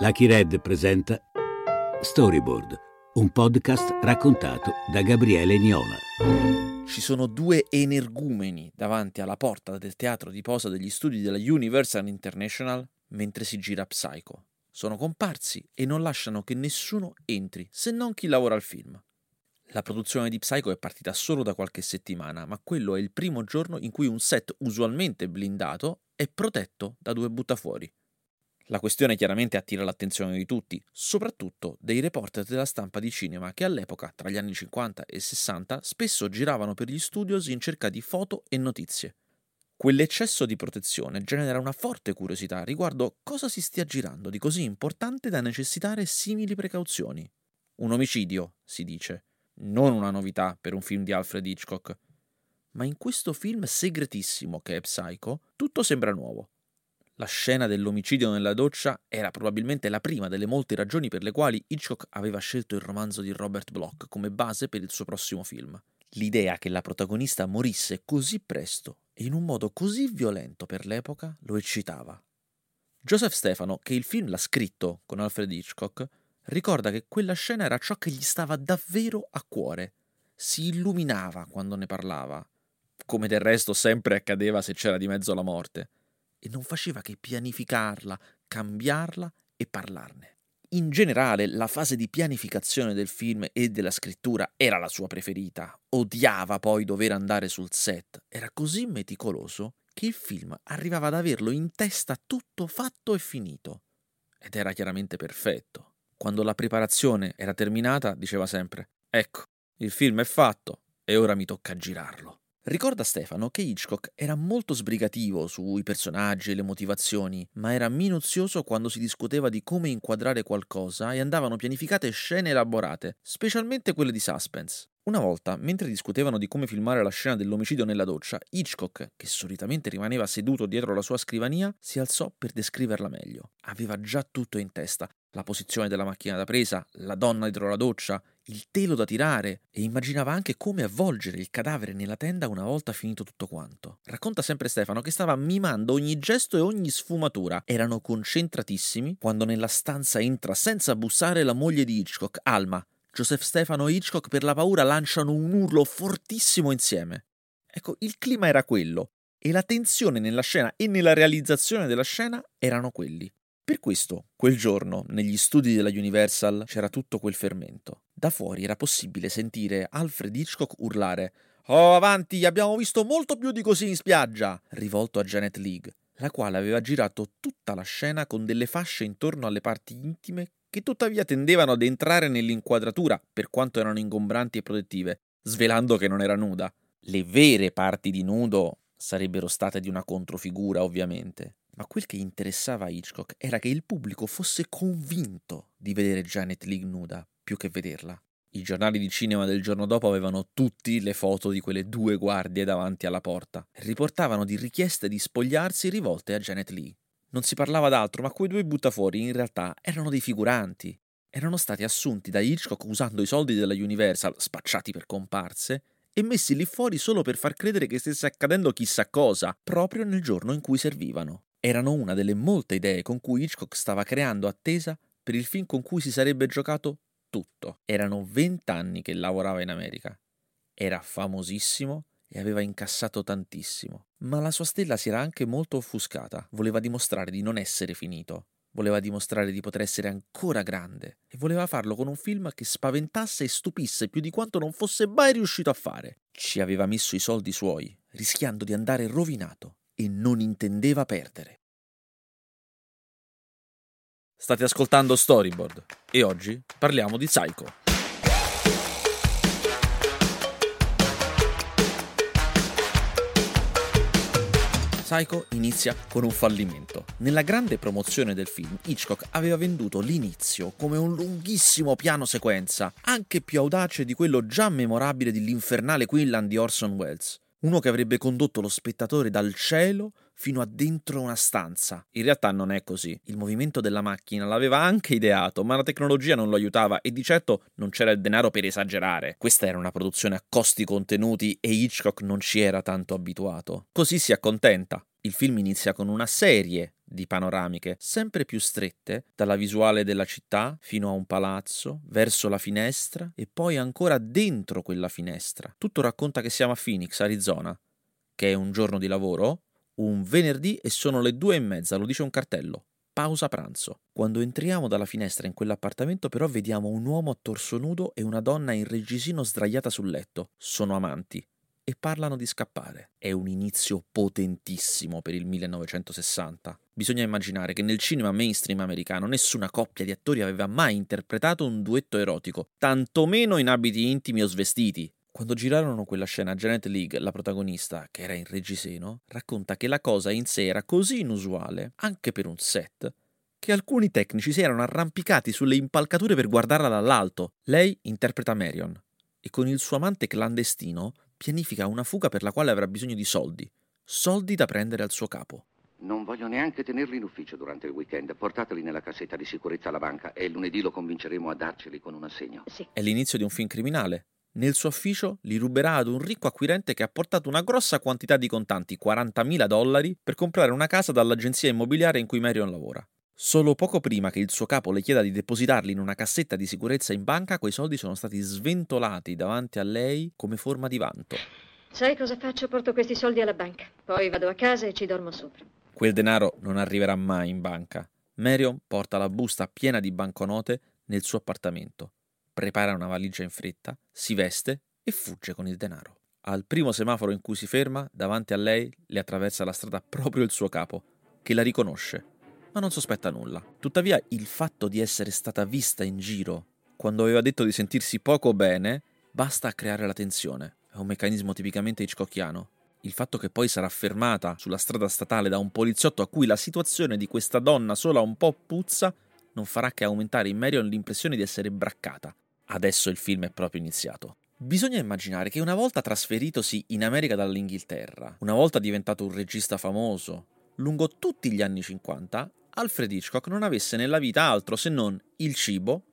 Lucky Red presenta Storyboard, un podcast raccontato da Gabriele Niola. Ci sono due energumeni davanti alla porta del teatro di posa degli studi della Universal International mentre si gira Psycho. Sono comparsi e non lasciano che nessuno entri, se non chi lavora al film. La produzione di Psycho è partita solo da qualche settimana, ma quello è il primo giorno in cui un set usualmente blindato è protetto da due buttafuori. La questione chiaramente attira l'attenzione di tutti, soprattutto dei reporter della stampa di cinema che all'epoca, tra gli anni 50 e 60, spesso giravano per gli studios in cerca di foto e notizie. Quell'eccesso di protezione genera una forte curiosità riguardo cosa si stia girando di così importante da necessitare simili precauzioni. Un omicidio, si dice, non una novità per un film di Alfred Hitchcock. Ma in questo film segretissimo che è Psycho, tutto sembra nuovo. La scena dell'omicidio nella doccia era probabilmente la prima delle molte ragioni per le quali Hitchcock aveva scelto il romanzo di Robert Bloch come base per il suo prossimo film. L'idea che la protagonista morisse così presto e in un modo così violento per l'epoca lo eccitava. Joseph Stefano, che il film l'ha scritto con Alfred Hitchcock, ricorda che quella scena era ciò che gli stava davvero a cuore. Si illuminava quando ne parlava, come del resto sempre accadeva se c'era di mezzo la morte e non faceva che pianificarla, cambiarla e parlarne. In generale, la fase di pianificazione del film e della scrittura era la sua preferita. Odiava poi dover andare sul set. Era così meticoloso che il film arrivava ad averlo in testa tutto fatto e finito. Ed era chiaramente perfetto. Quando la preparazione era terminata, diceva sempre: Ecco, il film è fatto e ora mi tocca girarlo. Ricorda Stefano che Hitchcock era molto sbrigativo sui personaggi e le motivazioni, ma era minuzioso quando si discuteva di come inquadrare qualcosa e andavano pianificate scene elaborate, specialmente quelle di suspense. Una volta, mentre discutevano di come filmare la scena dell'omicidio nella doccia, Hitchcock, che solitamente rimaneva seduto dietro la sua scrivania, si alzò per descriverla meglio. Aveva già tutto in testa, la posizione della macchina da presa, la donna dietro la doccia, il telo da tirare e immaginava anche come avvolgere il cadavere nella tenda una volta finito tutto quanto. Racconta sempre Stefano che stava mimando ogni gesto e ogni sfumatura. Erano concentratissimi quando nella stanza entra senza bussare la moglie di Hitchcock, Alma. Joseph Stefano e Hitchcock per la paura lanciano un urlo fortissimo insieme. Ecco, il clima era quello e la tensione nella scena e nella realizzazione della scena erano quelli. Per questo, quel giorno, negli studi della Universal c'era tutto quel fermento. Da fuori era possibile sentire Alfred Hitchcock urlare Oh, avanti, abbiamo visto molto più di così in spiaggia! rivolto a Janet League, la quale aveva girato tutta la scena con delle fasce intorno alle parti intime che tuttavia tendevano ad entrare nell'inquadratura, per quanto erano ingombranti e protettive, svelando che non era nuda. Le vere parti di nudo sarebbero state di una controfigura, ovviamente. Ma quel che interessava Hitchcock era che il pubblico fosse convinto di vedere Janet Leigh nuda più che vederla. I giornali di cinema del giorno dopo avevano tutti le foto di quelle due guardie davanti alla porta. Riportavano di richieste di spogliarsi rivolte a Janet Leigh. Non si parlava d'altro, ma quei due buttafuori in realtà erano dei figuranti. Erano stati assunti da Hitchcock usando i soldi della Universal, spacciati per comparse, e messi lì fuori solo per far credere che stesse accadendo chissà cosa, proprio nel giorno in cui servivano erano una delle molte idee con cui Hitchcock stava creando attesa per il film con cui si sarebbe giocato tutto. Erano vent'anni che lavorava in America. Era famosissimo e aveva incassato tantissimo. Ma la sua stella si era anche molto offuscata. Voleva dimostrare di non essere finito. Voleva dimostrare di poter essere ancora grande. E voleva farlo con un film che spaventasse e stupisse più di quanto non fosse mai riuscito a fare. Ci aveva messo i soldi suoi, rischiando di andare rovinato e non intendeva perdere. State ascoltando Storyboard e oggi parliamo di Psycho. Psycho inizia con un fallimento. Nella grande promozione del film, Hitchcock aveva venduto l'inizio come un lunghissimo piano sequenza, anche più audace di quello già memorabile dell'infernale Quinlan di Orson Welles uno che avrebbe condotto lo spettatore dal cielo fino a dentro una stanza. In realtà non è così. Il movimento della macchina l'aveva anche ideato, ma la tecnologia non lo aiutava e di certo non c'era il denaro per esagerare. Questa era una produzione a costi contenuti e Hitchcock non ci era tanto abituato. Così si accontenta. Il film inizia con una serie di panoramiche sempre più strette, dalla visuale della città fino a un palazzo, verso la finestra e poi ancora dentro quella finestra. Tutto racconta che siamo a Phoenix, Arizona, che è un giorno di lavoro, un venerdì e sono le due e mezza, lo dice un cartello. Pausa pranzo. Quando entriamo dalla finestra in quell'appartamento però vediamo un uomo a torso nudo e una donna in reggisino sdraiata sul letto. Sono amanti e parlano di scappare. È un inizio potentissimo per il 1960. Bisogna immaginare che nel cinema mainstream americano nessuna coppia di attori aveva mai interpretato un duetto erotico, tantomeno in abiti intimi o svestiti. Quando girarono quella scena, Janet Leigh, la protagonista, che era in reggiseno, racconta che la cosa in sé era così inusuale, anche per un set, che alcuni tecnici si erano arrampicati sulle impalcature per guardarla dall'alto. Lei interpreta Marion e con il suo amante clandestino pianifica una fuga per la quale avrà bisogno di soldi, soldi da prendere al suo capo. Non voglio neanche tenerli in ufficio durante il weekend. Portateli nella cassetta di sicurezza alla banca e lunedì lo convinceremo a darceli con un assegno. Sì. È l'inizio di un film criminale. Nel suo ufficio li ruberà ad un ricco acquirente che ha portato una grossa quantità di contanti, 40.000 dollari, per comprare una casa dall'agenzia immobiliare in cui Marion lavora. Solo poco prima che il suo capo le chieda di depositarli in una cassetta di sicurezza in banca, quei soldi sono stati sventolati davanti a lei come forma di vanto. Sai cosa faccio? Porto questi soldi alla banca. Poi vado a casa e ci dormo sopra. Quel denaro non arriverà mai in banca. Marion porta la busta piena di banconote nel suo appartamento prepara una valigia in fretta, si veste e fugge con il denaro. Al primo semaforo in cui si ferma, davanti a lei le attraversa la strada proprio il suo capo, che la riconosce, ma non sospetta nulla. Tuttavia, il fatto di essere stata vista in giro, quando aveva detto di sentirsi poco bene, basta a creare la tensione. È un meccanismo tipicamente hitchcockiano. Il fatto che poi sarà fermata sulla strada statale da un poliziotto a cui la situazione di questa donna sola un po' puzza non farà che aumentare in Marion l'impressione di essere braccata, Adesso il film è proprio iniziato. Bisogna immaginare che una volta trasferitosi in America dall'Inghilterra, una volta diventato un regista famoso, lungo tutti gli anni 50, Alfred Hitchcock non avesse nella vita altro se non il cibo,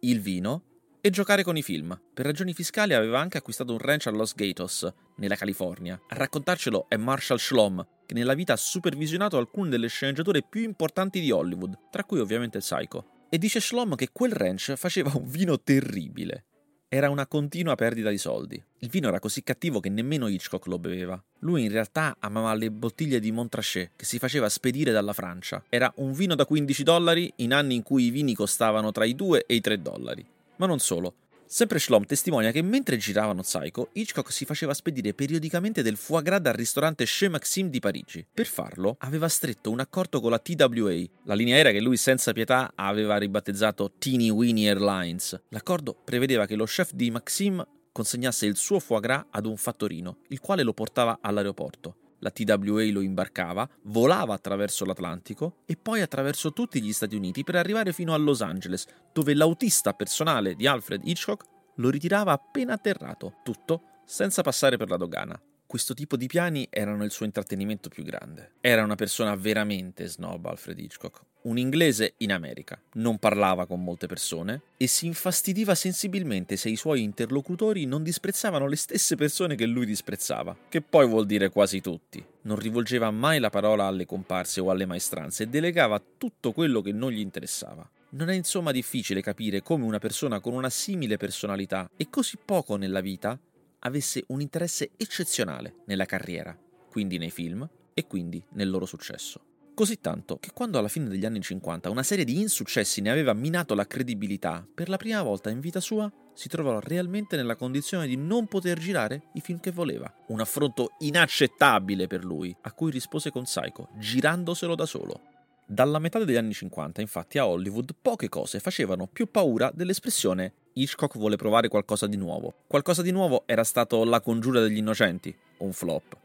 il vino e giocare con i film. Per ragioni fiscali aveva anche acquistato un ranch a Los Gatos, nella California. A raccontarcelo è Marshall Schlom, che nella vita ha supervisionato alcune delle sceneggiature più importanti di Hollywood, tra cui ovviamente Psycho. E dice Shlom che quel ranch faceva un vino terribile. Era una continua perdita di soldi. Il vino era così cattivo che nemmeno Hitchcock lo beveva. Lui in realtà amava le bottiglie di Montrachet che si faceva spedire dalla Francia. Era un vino da 15 dollari in anni in cui i vini costavano tra i 2 e i 3 dollari. Ma non solo. Sempre Schlom testimonia che mentre giravano Psycho, Hitchcock si faceva spedire periodicamente del foie gras dal ristorante Chez Maxime di Parigi. Per farlo aveva stretto un accordo con la TWA, la linea aerea che lui senza pietà aveva ribattezzato Teeny Weeny Airlines. L'accordo prevedeva che lo chef di Maxime consegnasse il suo foie gras ad un fattorino, il quale lo portava all'aeroporto. La TWA lo imbarcava, volava attraverso l'Atlantico e poi attraverso tutti gli Stati Uniti per arrivare fino a Los Angeles, dove l'autista personale di Alfred Hitchcock lo ritirava appena atterrato, tutto senza passare per la dogana. Questo tipo di piani erano il suo intrattenimento più grande. Era una persona veramente snob Alfred Hitchcock, un inglese in America, non parlava con molte persone e si infastidiva sensibilmente se i suoi interlocutori non disprezzavano le stesse persone che lui disprezzava, che poi vuol dire quasi tutti. Non rivolgeva mai la parola alle comparse o alle maestranze e delegava tutto quello che non gli interessava. Non è insomma difficile capire come una persona con una simile personalità e così poco nella vita avesse un interesse eccezionale nella carriera, quindi nei film e quindi nel loro successo. Così tanto che quando alla fine degli anni 50 una serie di insuccessi ne aveva minato la credibilità, per la prima volta in vita sua si trovò realmente nella condizione di non poter girare i film che voleva. Un affronto inaccettabile per lui, a cui rispose con Psycho, girandoselo da solo. Dalla metà degli anni 50, infatti, a Hollywood poche cose facevano più paura dell'espressione Hitchcock vuole provare qualcosa di nuovo. Qualcosa di nuovo era stato La congiura degli innocenti, un flop.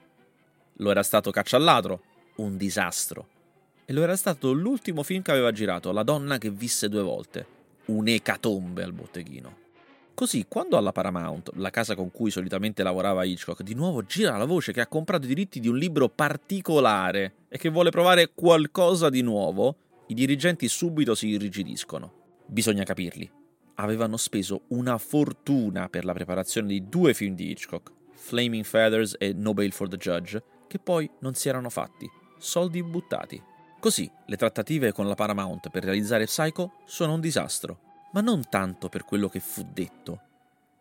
Lo era stato Caccia al ladro, un disastro e lo era stato l'ultimo film che aveva girato, La donna che visse due volte. Un'ecatombe al botteghino. Così, quando alla Paramount, la casa con cui solitamente lavorava Hitchcock, di nuovo gira la voce che ha comprato i diritti di un libro particolare e che vuole provare qualcosa di nuovo, i dirigenti subito si irrigidiscono. Bisogna capirli. Avevano speso una fortuna per la preparazione di due film di Hitchcock, Flaming Feathers e No Bail for the Judge, che poi non si erano fatti. Soldi buttati. Così le trattative con la Paramount per realizzare Psycho sono un disastro, ma non tanto per quello che fu detto,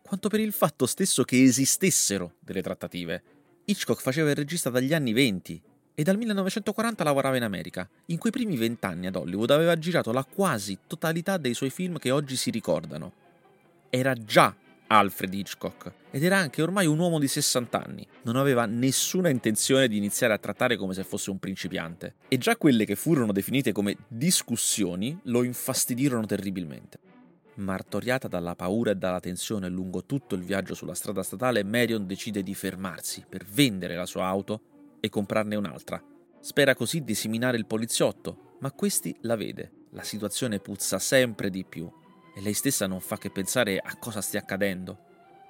quanto per il fatto stesso che esistessero delle trattative. Hitchcock faceva il regista dagli anni 20 e dal 1940 lavorava in America. In quei primi vent'anni ad Hollywood aveva girato la quasi totalità dei suoi film che oggi si ricordano. Era già Alfred Hitchcock ed era anche ormai un uomo di 60 anni. Non aveva nessuna intenzione di iniziare a trattare come se fosse un principiante. E già quelle che furono definite come discussioni lo infastidirono terribilmente. Martoriata dalla paura e dalla tensione lungo tutto il viaggio sulla strada statale, Marion decide di fermarsi per vendere la sua auto e comprarne un'altra. Spera così di seminare il poliziotto, ma questi la vede. La situazione puzza sempre di più e lei stessa non fa che pensare a cosa stia accadendo.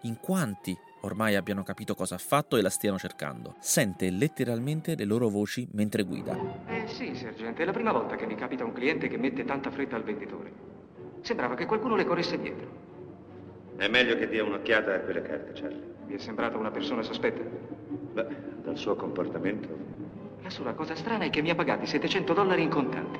In quanti ormai abbiano capito cosa ha fatto e la stiano cercando. Sente letteralmente le loro voci mentre guida. Eh sì, sergente, è la prima volta che mi capita un cliente che mette tanta fretta al venditore. Sembrava che qualcuno le corresse dietro. È meglio che dia un'occhiata a quelle carte, Charlie. Vi è sembrata una persona sospetta? Beh, dal suo comportamento. La sola cosa strana è che mi ha pagati 700 dollari in contanti.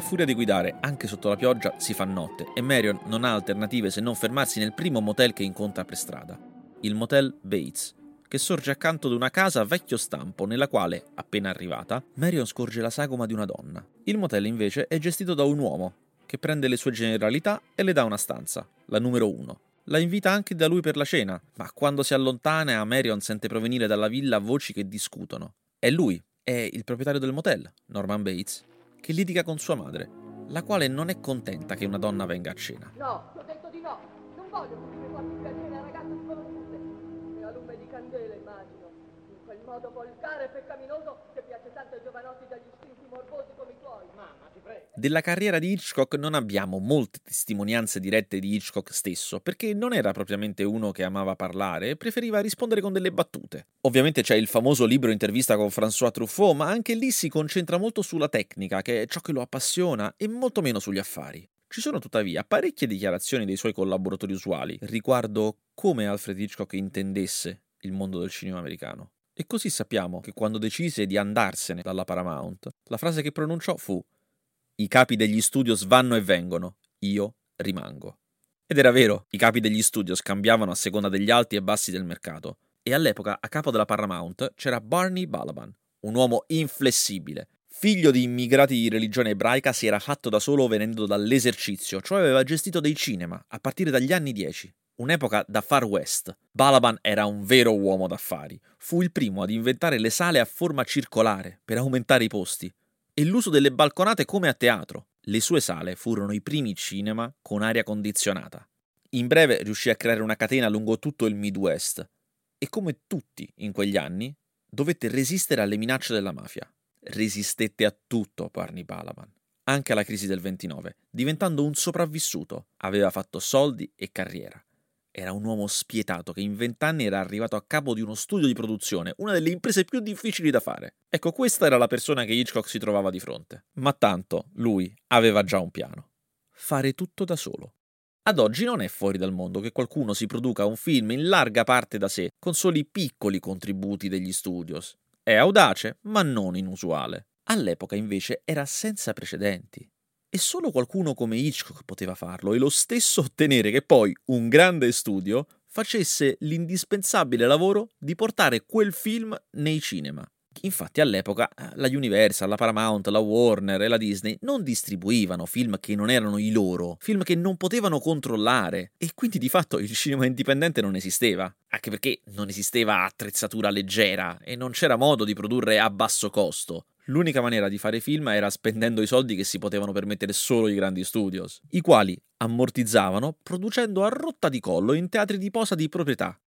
A furia di guidare, anche sotto la pioggia, si fa notte e Marion non ha alternative se non fermarsi nel primo motel che incontra per strada, il motel Bates, che sorge accanto ad una casa vecchio stampo nella quale, appena arrivata, Marion scorge la sagoma di una donna. Il motel invece è gestito da un uomo, che prende le sue generalità e le dà una stanza, la numero uno. La invita anche da lui per la cena, ma quando si allontana Marion sente provenire dalla villa voci che discutono. È lui, è il proprietario del motel, Norman Bates, che litiga con sua madre, la quale non è contenta che una donna venga a cena. No, ti ho detto di no. Non voglio che mi porti qui a ragazze sconosciute. E a lume di candela, immagino. In quel modo volgare e peccaminoso che piace tanto ai giovanotti dagli istinti morbosi come i tuoi. Mamma, ti prego. Della carriera di Hitchcock non abbiamo molte testimonianze dirette di Hitchcock stesso, perché non era propriamente uno che amava parlare preferiva rispondere con delle battute. Ovviamente c'è il famoso libro intervista con François Truffaut, ma anche lì si concentra molto sulla tecnica, che è ciò che lo appassiona, e molto meno sugli affari. Ci sono tuttavia parecchie dichiarazioni dei suoi collaboratori usuali riguardo come Alfred Hitchcock intendesse il mondo del cinema americano. E così sappiamo che quando decise di andarsene dalla Paramount, la frase che pronunciò fu I capi degli studios vanno e vengono, io rimango. Ed era vero, i capi degli studios cambiavano a seconda degli alti e bassi del mercato. E all'epoca a capo della Paramount c'era Barney Balaban, un uomo inflessibile. Figlio di immigrati di religione ebraica, si era fatto da solo venendo dall'esercizio, cioè aveva gestito dei cinema a partire dagli anni 10 un'epoca da Far West. Balaban era un vero uomo d'affari. Fu il primo ad inventare le sale a forma circolare per aumentare i posti e l'uso delle balconate come a teatro. Le sue sale furono i primi cinema con aria condizionata. In breve riuscì a creare una catena lungo tutto il Midwest e come tutti in quegli anni dovette resistere alle minacce della mafia. Resistette a tutto Barney Balaban, anche alla crisi del 29, diventando un sopravvissuto. Aveva fatto soldi e carriera era un uomo spietato che in vent'anni era arrivato a capo di uno studio di produzione, una delle imprese più difficili da fare. Ecco, questa era la persona che Hitchcock si trovava di fronte. Ma tanto lui aveva già un piano. Fare tutto da solo. Ad oggi non è fuori dal mondo che qualcuno si produca un film in larga parte da sé, con soli piccoli contributi degli studios. È audace, ma non inusuale. All'epoca invece era senza precedenti. E solo qualcuno come Hitchcock poteva farlo e lo stesso ottenere che poi un grande studio facesse l'indispensabile lavoro di portare quel film nei cinema. Infatti all'epoca eh, la Universal, la Paramount, la Warner e la Disney non distribuivano film che non erano i loro, film che non potevano controllare e quindi di fatto il cinema indipendente non esisteva, anche perché non esisteva attrezzatura leggera e non c'era modo di produrre a basso costo. L'unica maniera di fare film era spendendo i soldi che si potevano permettere solo i grandi studios, i quali ammortizzavano producendo a rotta di collo in teatri di posa di proprietà.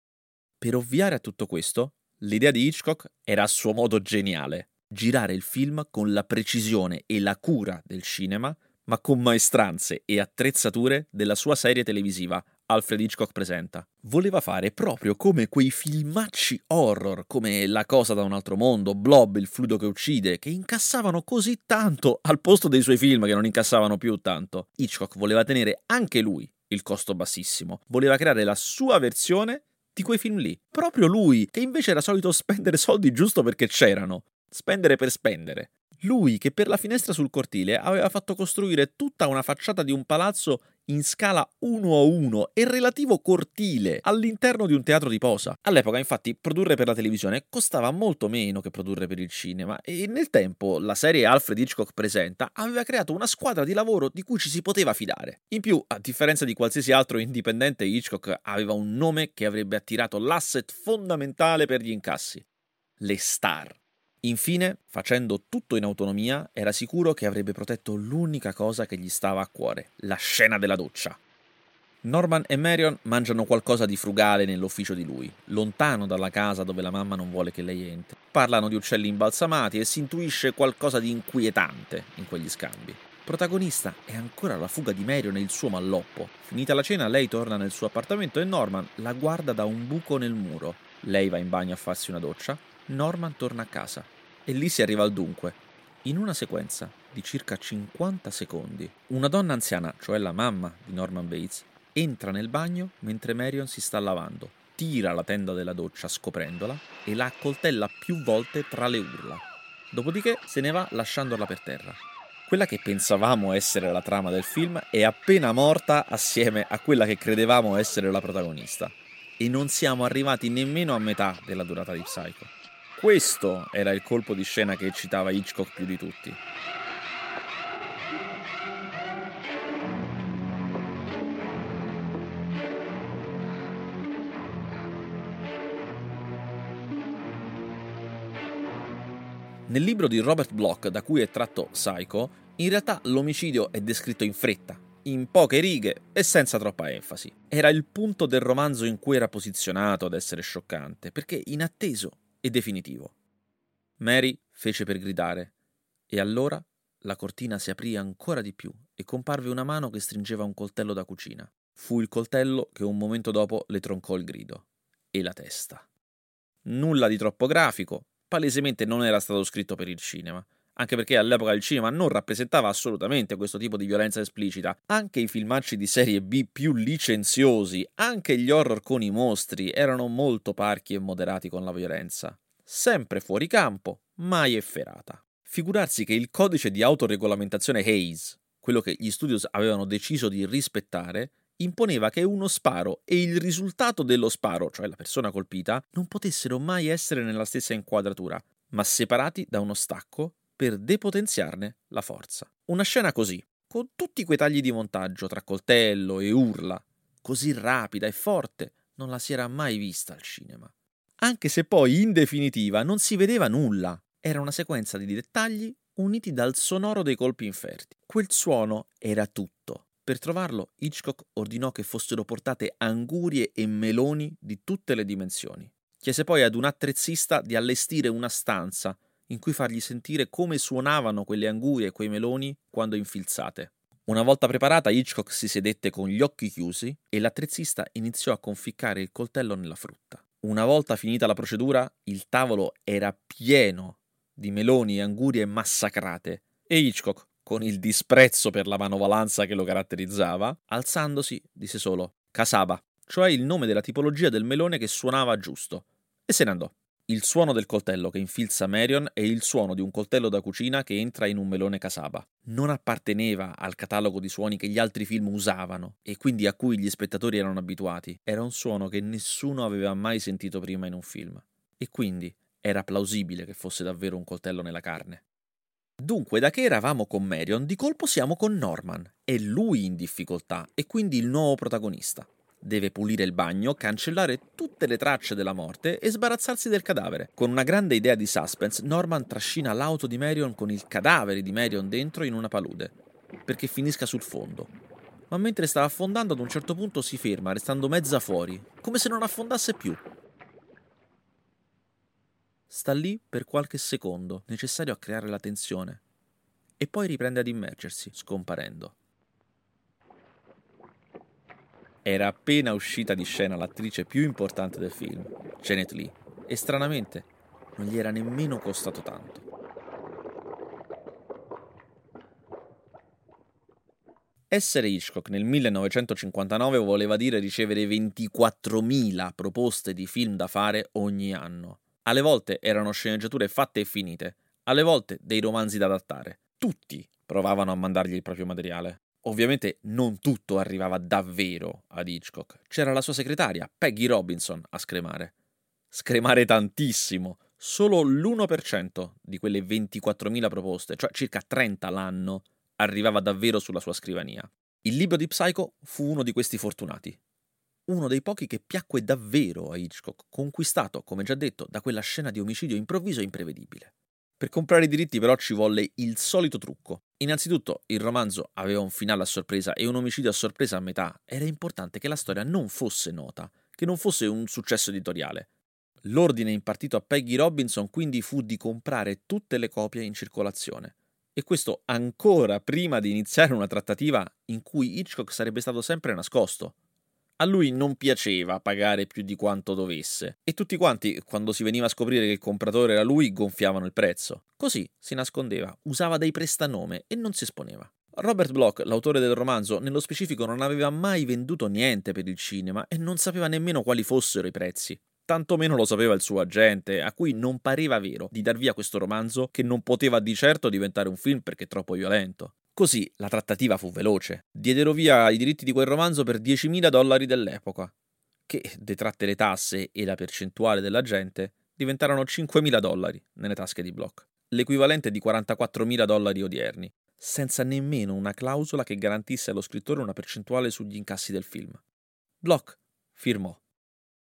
Per ovviare a tutto questo, l'idea di Hitchcock era a suo modo geniale, girare il film con la precisione e la cura del cinema, ma con maestranze e attrezzature della sua serie televisiva Alfred Hitchcock presenta. Voleva fare proprio come quei filmacci horror, come La cosa da un altro mondo, Blob, il fluido che uccide, che incassavano così tanto al posto dei suoi film che non incassavano più tanto. Hitchcock voleva tenere anche lui il costo bassissimo, voleva creare la sua versione di quei film lì. Proprio lui, che invece era solito spendere soldi giusto perché c'erano. Spendere per spendere. Lui che per la finestra sul cortile aveva fatto costruire tutta una facciata di un palazzo in scala 1 a 1 e relativo cortile all'interno di un teatro di posa. All'epoca, infatti, produrre per la televisione costava molto meno che produrre per il cinema e nel tempo la serie Alfred Hitchcock Presenta aveva creato una squadra di lavoro di cui ci si poteva fidare. In più, a differenza di qualsiasi altro indipendente, Hitchcock aveva un nome che avrebbe attirato l'asset fondamentale per gli incassi: le star. Infine, facendo tutto in autonomia, era sicuro che avrebbe protetto l'unica cosa che gli stava a cuore, la scena della doccia. Norman e Marion mangiano qualcosa di frugale nell'ufficio di lui, lontano dalla casa dove la mamma non vuole che lei entri. Parlano di uccelli imbalsamati e si intuisce qualcosa di inquietante in quegli scambi. Protagonista è ancora la fuga di Marion e il suo malloppo. Finita la cena, lei torna nel suo appartamento e Norman la guarda da un buco nel muro. Lei va in bagno a farsi una doccia, Norman torna a casa e lì si arriva al dunque. In una sequenza di circa 50 secondi, una donna anziana, cioè la mamma di Norman Bates, entra nel bagno mentre Marion si sta lavando, tira la tenda della doccia scoprendola e la accoltella più volte tra le urla. Dopodiché se ne va lasciandola per terra. Quella che pensavamo essere la trama del film è appena morta assieme a quella che credevamo essere la protagonista. E non siamo arrivati nemmeno a metà della durata di Psycho. Questo era il colpo di scena che eccitava Hitchcock più di tutti. Nel libro di Robert Bloch, da cui è tratto Psycho, in realtà l'omicidio è descritto in fretta, in poche righe e senza troppa enfasi. Era il punto del romanzo in cui era posizionato ad essere scioccante, perché inatteso e definitivo. Mary fece per gridare, e allora la cortina si aprì ancora di più e comparve una mano che stringeva un coltello da cucina. Fu il coltello che un momento dopo le troncò il grido. E la testa. Nulla di troppo grafico, palesemente non era stato scritto per il cinema, anche perché all'epoca il cinema non rappresentava assolutamente questo tipo di violenza esplicita. Anche i filmacci di serie B più licenziosi, anche gli horror con i mostri, erano molto parchi e moderati con la violenza. Sempre fuori campo, mai efferata. Figurarsi che il codice di autoregolamentazione Hayes, quello che gli studios avevano deciso di rispettare, imponeva che uno sparo e il risultato dello sparo, cioè la persona colpita, non potessero mai essere nella stessa inquadratura, ma separati da uno stacco per depotenziarne la forza. Una scena così, con tutti quei tagli di montaggio tra coltello e urla, così rapida e forte, non la si era mai vista al cinema. Anche se poi, in definitiva, non si vedeva nulla. Era una sequenza di dettagli uniti dal sonoro dei colpi inferti. Quel suono era tutto. Per trovarlo, Hitchcock ordinò che fossero portate angurie e meloni di tutte le dimensioni. Chiese poi ad un attrezzista di allestire una stanza in cui fargli sentire come suonavano quelle angurie e quei meloni quando infilzate. Una volta preparata, Hitchcock si sedette con gli occhi chiusi e l'attrezzista iniziò a conficcare il coltello nella frutta. Una volta finita la procedura, il tavolo era pieno di meloni e angurie massacrate e Hitchcock, con il disprezzo per la manovalanza che lo caratterizzava, alzandosi, disse solo Casaba, cioè il nome della tipologia del melone che suonava giusto, e se ne andò. Il suono del coltello che infilza Marion è il suono di un coltello da cucina che entra in un melone casaba. Non apparteneva al catalogo di suoni che gli altri film usavano e quindi a cui gli spettatori erano abituati. Era un suono che nessuno aveva mai sentito prima in un film. E quindi era plausibile che fosse davvero un coltello nella carne. Dunque, da che eravamo con Marion, di colpo siamo con Norman. È lui in difficoltà e quindi il nuovo protagonista. Deve pulire il bagno, cancellare tutte le tracce della morte e sbarazzarsi del cadavere. Con una grande idea di suspense, Norman trascina l'auto di Marion con il cadavere di Marion dentro in una palude, perché finisca sul fondo. Ma mentre sta affondando ad un certo punto si ferma, restando mezza fuori, come se non affondasse più. Sta lì per qualche secondo, necessario a creare la tensione, e poi riprende ad immergersi, scomparendo. Era appena uscita di scena l'attrice più importante del film, Janet Lee, e stranamente non gli era nemmeno costato tanto. Essere Hitchcock nel 1959 voleva dire ricevere 24.000 proposte di film da fare ogni anno. Alle volte erano sceneggiature fatte e finite, alle volte dei romanzi da adattare. Tutti provavano a mandargli il proprio materiale. Ovviamente non tutto arrivava davvero ad Hitchcock. C'era la sua segretaria, Peggy Robinson, a scremare. Scremare tantissimo. Solo l'1% di quelle 24.000 proposte, cioè circa 30 l'anno, arrivava davvero sulla sua scrivania. Il libro di Psycho fu uno di questi fortunati. Uno dei pochi che piacque davvero a Hitchcock, conquistato, come già detto, da quella scena di omicidio improvviso e imprevedibile. Per comprare i diritti però ci volle il solito trucco. Innanzitutto il romanzo aveva un finale a sorpresa e un omicidio a sorpresa a metà. Era importante che la storia non fosse nota, che non fosse un successo editoriale. L'ordine impartito a Peggy Robinson quindi fu di comprare tutte le copie in circolazione. E questo ancora prima di iniziare una trattativa in cui Hitchcock sarebbe stato sempre nascosto. A lui non piaceva pagare più di quanto dovesse, e tutti quanti, quando si veniva a scoprire che il compratore era lui, gonfiavano il prezzo. Così si nascondeva, usava dei prestanome e non si esponeva. Robert Bloch, l'autore del romanzo, nello specifico non aveva mai venduto niente per il cinema e non sapeva nemmeno quali fossero i prezzi. Tanto meno lo sapeva il suo agente, a cui non pareva vero di dar via questo romanzo che non poteva di certo diventare un film perché troppo violento. Così la trattativa fu veloce. Diedero via i diritti di quel romanzo per 10.000 dollari dell'epoca, che, detratte le tasse e la percentuale della gente, diventarono 5.000 dollari nelle tasche di Block, l'equivalente di 44.000 dollari odierni, senza nemmeno una clausola che garantisse allo scrittore una percentuale sugli incassi del film. Block firmò.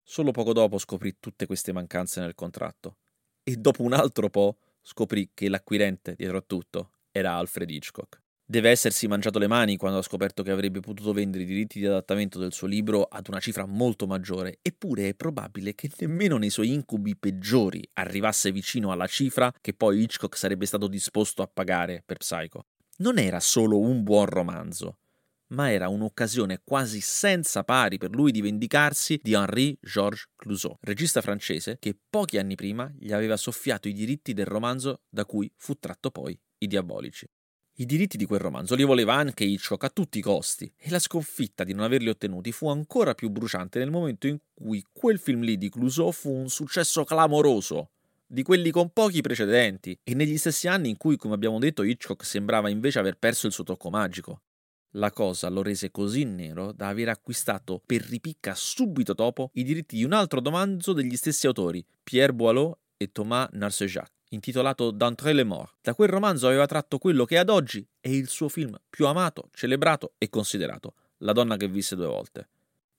Solo poco dopo scoprì tutte queste mancanze nel contratto e dopo un altro po' scoprì che l'acquirente dietro a tutto era Alfred Hitchcock. Deve essersi mangiato le mani quando ha scoperto che avrebbe potuto vendere i diritti di adattamento del suo libro ad una cifra molto maggiore, eppure è probabile che nemmeno nei suoi incubi peggiori arrivasse vicino alla cifra che poi Hitchcock sarebbe stato disposto a pagare per Psycho. Non era solo un buon romanzo, ma era un'occasione quasi senza pari per lui di vendicarsi di Henri Georges Clouseau, regista francese che pochi anni prima gli aveva soffiato i diritti del romanzo da cui fu tratto poi I Diabolici. I diritti di quel romanzo li voleva anche Hitchcock a tutti i costi e la sconfitta di non averli ottenuti fu ancora più bruciante nel momento in cui quel film lì di Clouseau fu un successo clamoroso, di quelli con pochi precedenti, e negli stessi anni in cui, come abbiamo detto, Hitchcock sembrava invece aver perso il suo tocco magico. La cosa lo rese così nero da aver acquistato per ripicca subito dopo i diritti di un altro romanzo degli stessi autori, Pierre Boileau e Thomas Narcejac intitolato D'entre les morts. Da quel romanzo aveva tratto quello che ad oggi è il suo film più amato, celebrato e considerato, La donna che visse due volte.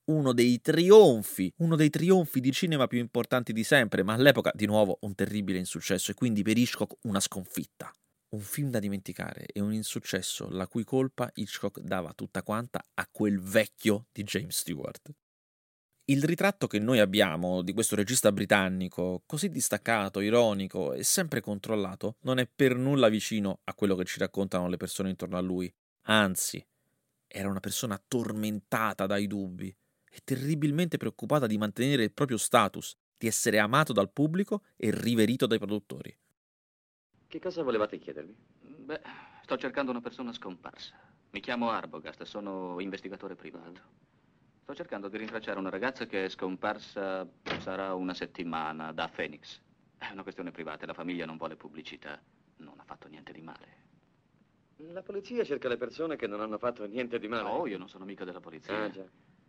Uno dei trionfi, uno dei trionfi di cinema più importanti di sempre, ma all'epoca di nuovo un terribile insuccesso e quindi per Hitchcock una sconfitta. Un film da dimenticare e un insuccesso la cui colpa Hitchcock dava tutta quanta a quel vecchio di James Stewart. Il ritratto che noi abbiamo di questo regista britannico, così distaccato, ironico e sempre controllato, non è per nulla vicino a quello che ci raccontano le persone intorno a lui. Anzi, era una persona tormentata dai dubbi e terribilmente preoccupata di mantenere il proprio status, di essere amato dal pubblico e riverito dai produttori. Che cosa volevate chiedermi? Beh, sto cercando una persona scomparsa. Mi chiamo Arbogast, sono investigatore privato. Sto cercando di rintracciare una ragazza che è scomparsa sarà una settimana da Phoenix. È una questione privata, la famiglia non vuole pubblicità. Non ha fatto niente di male. La polizia cerca le persone che non hanno fatto niente di male. No, io non sono mica della polizia. Ah, già.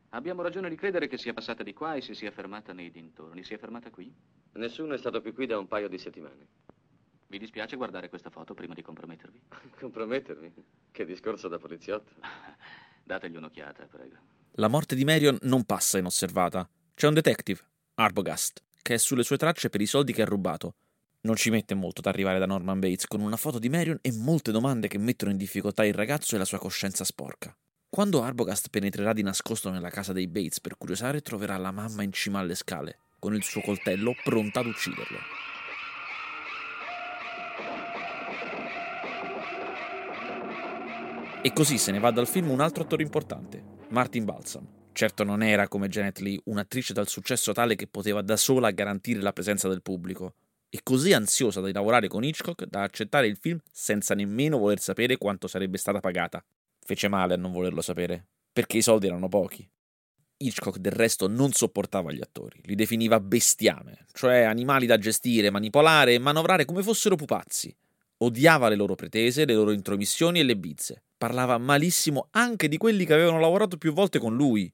Abbiamo ragione di credere che sia passata di qua e si sia fermata nei dintorni. Si è fermata qui? Nessuno è stato più qui da un paio di settimane. Vi dispiace guardare questa foto prima di compromettervi? Compromettermi? Che discorso da poliziotto. Dategli un'occhiata, prego. La morte di Marion non passa inosservata. C'è un detective, Arbogast, che è sulle sue tracce per i soldi che ha rubato. Non ci mette molto ad arrivare da Norman Bates con una foto di Marion e molte domande che mettono in difficoltà il ragazzo e la sua coscienza sporca. Quando Arbogast penetrerà di nascosto nella casa dei Bates per curiosare, troverà la mamma in cima alle scale, con il suo coltello pronta ad ucciderlo. E così se ne va dal film un altro attore importante, Martin Balsam. Certo non era come Janet Lee un'attrice dal successo tale che poteva da sola garantire la presenza del pubblico, e così ansiosa di lavorare con Hitchcock da accettare il film senza nemmeno voler sapere quanto sarebbe stata pagata. Fece male a non volerlo sapere, perché i soldi erano pochi. Hitchcock del resto non sopportava gli attori, li definiva bestiame, cioè animali da gestire, manipolare e manovrare come fossero pupazzi. Odiava le loro pretese, le loro intromissioni e le bizze. Parlava malissimo anche di quelli che avevano lavorato più volte con lui.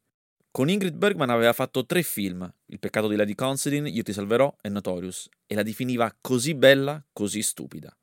Con Ingrid Bergman aveva fatto tre film, Il peccato di Lady Considine, Io ti salverò e Notorious, e la definiva così bella, così stupida.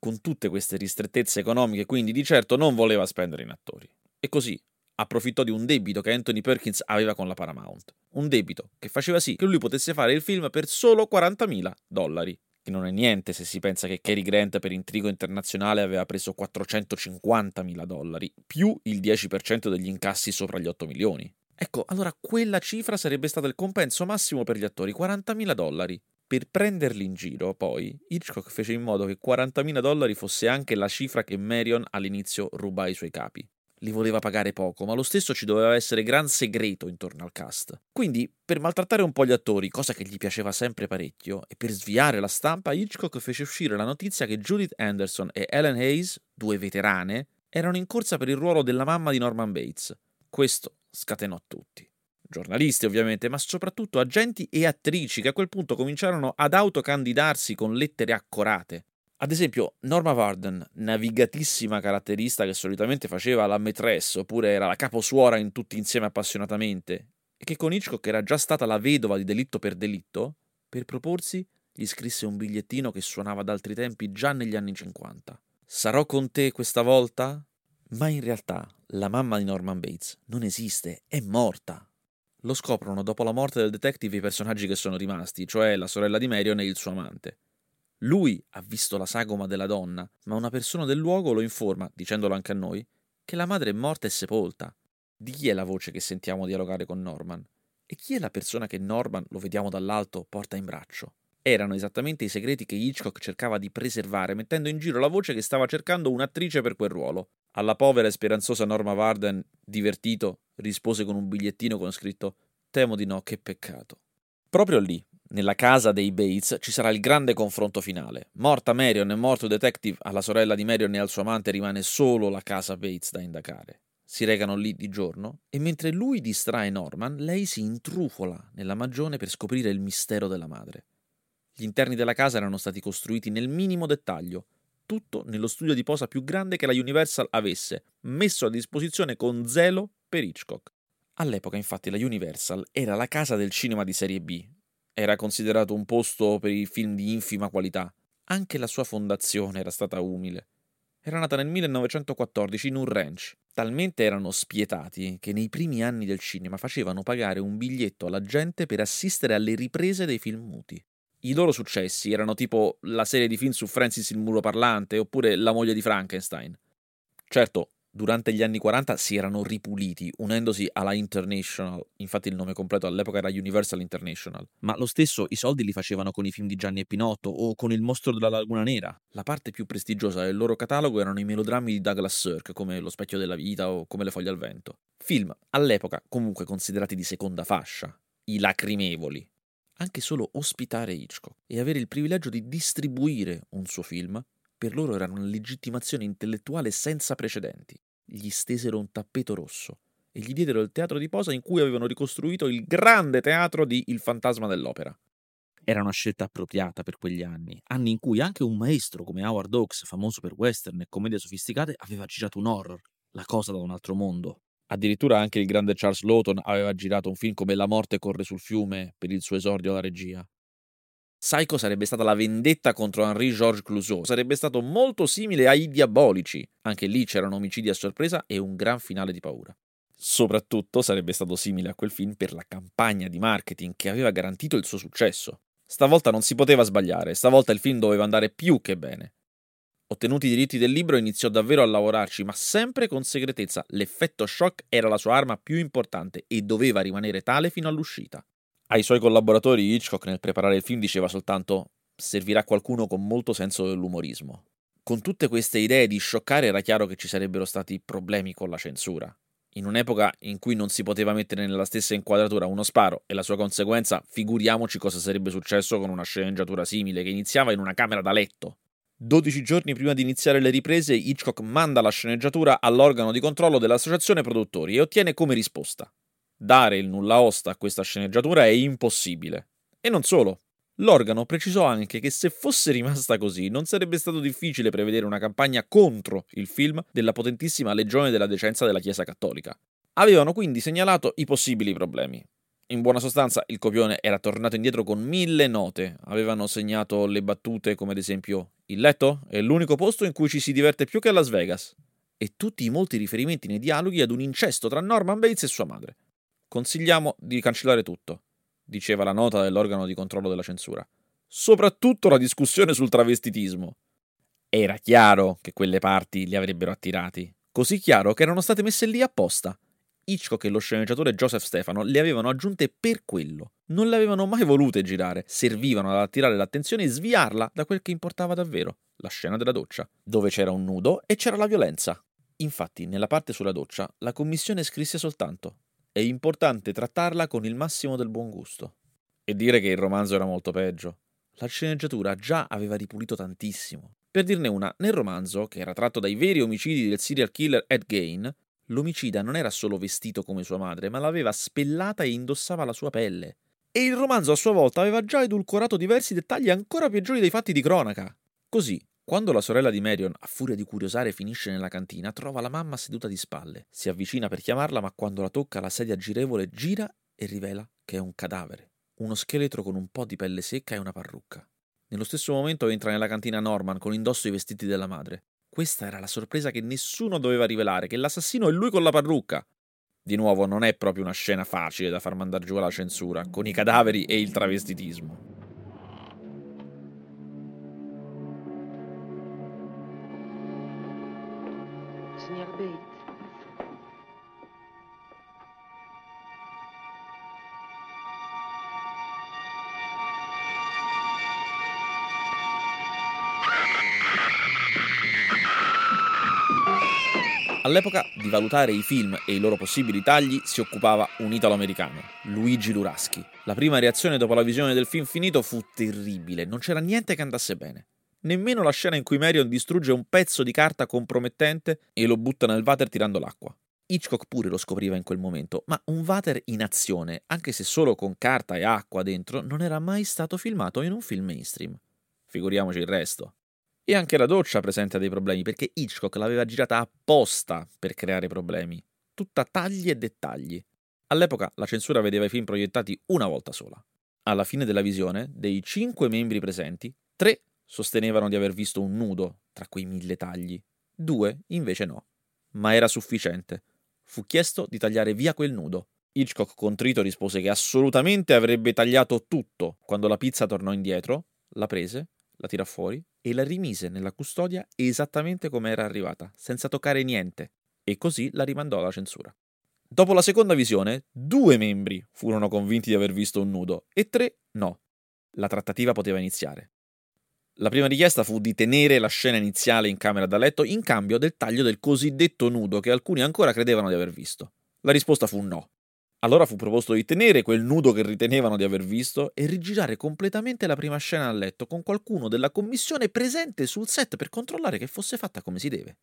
Con tutte queste ristrettezze economiche, quindi, di certo non voleva spendere in attori. E così, approfittò di un debito che Anthony Perkins aveva con la Paramount. Un debito che faceva sì che lui potesse fare il film per solo 40.000 dollari. Che non è niente se si pensa che Cary Grant per Intrigo Internazionale aveva preso 450.000 dollari, più il 10% degli incassi sopra gli 8 milioni. Ecco, allora quella cifra sarebbe stata il compenso massimo per gli attori, 40.000 dollari. Per prenderli in giro, poi, Hitchcock fece in modo che 40.000 dollari fosse anche la cifra che Marion all'inizio rubò ai suoi capi li voleva pagare poco, ma lo stesso ci doveva essere gran segreto intorno al cast. Quindi, per maltrattare un po' gli attori, cosa che gli piaceva sempre parecchio, e per sviare la stampa, Hitchcock fece uscire la notizia che Judith Anderson e Ellen Hayes, due veterane, erano in corsa per il ruolo della mamma di Norman Bates. Questo scatenò tutti. Giornalisti ovviamente, ma soprattutto agenti e attrici che a quel punto cominciarono ad autocandidarsi con lettere accorate. Ad esempio, Norma Varden, navigatissima caratterista che solitamente faceva la maîtresse oppure era la caposuora in tutti insieme appassionatamente, e che con Hitchcock era già stata la vedova di delitto per delitto, per proporsi gli scrisse un bigliettino che suonava ad altri tempi già negli anni 50. Sarò con te questa volta? Ma in realtà la mamma di Norman Bates non esiste, è morta. Lo scoprono dopo la morte del detective i personaggi che sono rimasti, cioè la sorella di Marion e il suo amante. Lui ha visto la sagoma della donna, ma una persona del luogo lo informa, dicendolo anche a noi, che la madre è morta e sepolta. Di chi è la voce che sentiamo dialogare con Norman? E chi è la persona che Norman, lo vediamo dall'alto, porta in braccio? Erano esattamente i segreti che Hitchcock cercava di preservare, mettendo in giro la voce che stava cercando un'attrice per quel ruolo. Alla povera e speranzosa Norma Varden, divertito, rispose con un bigliettino con scritto Temo di no, che peccato. Proprio lì, nella casa dei Bates ci sarà il grande confronto finale. Morta Marion e morto detective, alla sorella di Marion e al suo amante rimane solo la casa Bates da indagare. Si recano lì di giorno e mentre lui distrae Norman, lei si intrufola nella magione per scoprire il mistero della madre. Gli interni della casa erano stati costruiti nel minimo dettaglio, tutto nello studio di posa più grande che la Universal avesse, messo a disposizione con zelo per Hitchcock. All'epoca, infatti, la Universal era la casa del cinema di serie B, era considerato un posto per i film di infima qualità. Anche la sua fondazione era stata umile. Era nata nel 1914 in un ranch. Talmente erano spietati che nei primi anni del cinema facevano pagare un biglietto alla gente per assistere alle riprese dei film muti. I loro successi erano tipo la serie di film su Francis il muro parlante oppure La moglie di Frankenstein. Certo, durante gli anni 40 si erano ripuliti, unendosi alla International, infatti il nome completo all'epoca era Universal International, ma lo stesso i soldi li facevano con i film di Gianni e Pinotto o con Il mostro della laguna nera. La parte più prestigiosa del loro catalogo erano i melodrammi di Douglas Sirk, come Lo specchio della vita o come Le foglie al vento. Film, all'epoca comunque considerati di seconda fascia, i lacrimevoli. Anche solo ospitare Hitchcock e avere il privilegio di distribuire un suo film per loro era una legittimazione intellettuale senza precedenti gli stesero un tappeto rosso e gli diedero il teatro di posa in cui avevano ricostruito il grande teatro di Il fantasma dell'opera. Era una scelta appropriata per quegli anni, anni in cui anche un maestro come Howard Hawks, famoso per western e commedie sofisticate, aveva girato un horror, la cosa da un altro mondo. Addirittura anche il grande Charles Lawton aveva girato un film come La morte corre sul fiume per il suo esordio alla regia. Psycho sarebbe stata la vendetta contro Henri-Georges Clouseau, sarebbe stato molto simile ai Diabolici, anche lì c'erano omicidi a sorpresa e un gran finale di paura. Soprattutto sarebbe stato simile a quel film per la campagna di marketing che aveva garantito il suo successo. Stavolta non si poteva sbagliare, stavolta il film doveva andare più che bene. Ottenuti i diritti del libro iniziò davvero a lavorarci, ma sempre con segretezza. L'effetto shock era la sua arma più importante e doveva rimanere tale fino all'uscita. Ai suoi collaboratori Hitchcock nel preparare il film diceva soltanto servirà qualcuno con molto senso dell'umorismo. Con tutte queste idee di scioccare era chiaro che ci sarebbero stati problemi con la censura. In un'epoca in cui non si poteva mettere nella stessa inquadratura uno sparo e la sua conseguenza, figuriamoci cosa sarebbe successo con una sceneggiatura simile che iniziava in una camera da letto. 12 giorni prima di iniziare le riprese, Hitchcock manda la sceneggiatura all'organo di controllo dell'associazione produttori e ottiene come risposta Dare il nulla osta a questa sceneggiatura è impossibile. E non solo. L'organo precisò anche che se fosse rimasta così non sarebbe stato difficile prevedere una campagna contro il film della potentissima Legione della Decenza della Chiesa Cattolica. Avevano quindi segnalato i possibili problemi. In buona sostanza, il copione era tornato indietro con mille note. Avevano segnato le battute come ad esempio il letto è l'unico posto in cui ci si diverte più che a Las Vegas. E tutti i molti riferimenti nei dialoghi ad un incesto tra Norman Bates e sua madre. Consigliamo di cancellare tutto diceva la nota dell'organo di controllo della censura. Soprattutto la discussione sul travestitismo. Era chiaro che quelle parti li avrebbero attirati, così chiaro che erano state messe lì apposta. Hitchcock e lo sceneggiatore Joseph Stefano le avevano aggiunte per quello. Non le avevano mai volute girare, servivano ad attirare l'attenzione e sviarla da quel che importava davvero, la scena della doccia, dove c'era un nudo e c'era la violenza. Infatti, nella parte sulla doccia, la commissione scrisse soltanto è importante trattarla con il massimo del buon gusto. E dire che il romanzo era molto peggio. La sceneggiatura già aveva ripulito tantissimo. Per dirne una, nel romanzo, che era tratto dai veri omicidi del serial killer Ed Gain, l'omicida non era solo vestito come sua madre, ma l'aveva spellata e indossava la sua pelle. E il romanzo a sua volta aveva già edulcorato diversi dettagli ancora peggiori dei fatti di cronaca. Così, quando la sorella di Marion, a furia di curiosare, finisce nella cantina, trova la mamma seduta di spalle. Si avvicina per chiamarla, ma quando la tocca la sedia girevole gira e rivela che è un cadavere. Uno scheletro con un po' di pelle secca e una parrucca. Nello stesso momento entra nella cantina Norman con indosso i vestiti della madre. Questa era la sorpresa che nessuno doveva rivelare, che l'assassino è lui con la parrucca. Di nuovo, non è proprio una scena facile da far mandare giù alla censura, con i cadaveri e il travestitismo. All'epoca di valutare i film e i loro possibili tagli si occupava un italo-americano, Luigi Luraschi. La prima reazione dopo la visione del film finito fu terribile, non c'era niente che andasse bene. Nemmeno la scena in cui Marion distrugge un pezzo di carta compromettente e lo butta nel water tirando l'acqua. Hitchcock pure lo scopriva in quel momento, ma un water in azione, anche se solo con carta e acqua dentro, non era mai stato filmato in un film mainstream. Figuriamoci il resto. E anche la doccia presenta dei problemi perché Hitchcock l'aveva girata apposta per creare problemi, tutta tagli e dettagli. All'epoca la censura vedeva i film proiettati una volta sola. Alla fine della visione, dei cinque membri presenti, tre sostenevano di aver visto un nudo tra quei mille tagli, due invece no. Ma era sufficiente. Fu chiesto di tagliare via quel nudo. Hitchcock contrito rispose che assolutamente avrebbe tagliato tutto. Quando la pizza tornò indietro, la prese la tirò fuori e la rimise nella custodia esattamente come era arrivata, senza toccare niente, e così la rimandò alla censura. Dopo la seconda visione, due membri furono convinti di aver visto un nudo e tre no. La trattativa poteva iniziare. La prima richiesta fu di tenere la scena iniziale in camera da letto in cambio del taglio del cosiddetto nudo che alcuni ancora credevano di aver visto. La risposta fu no. Allora fu proposto di tenere quel nudo che ritenevano di aver visto e rigirare completamente la prima scena a letto con qualcuno della commissione presente sul set per controllare che fosse fatta come si deve.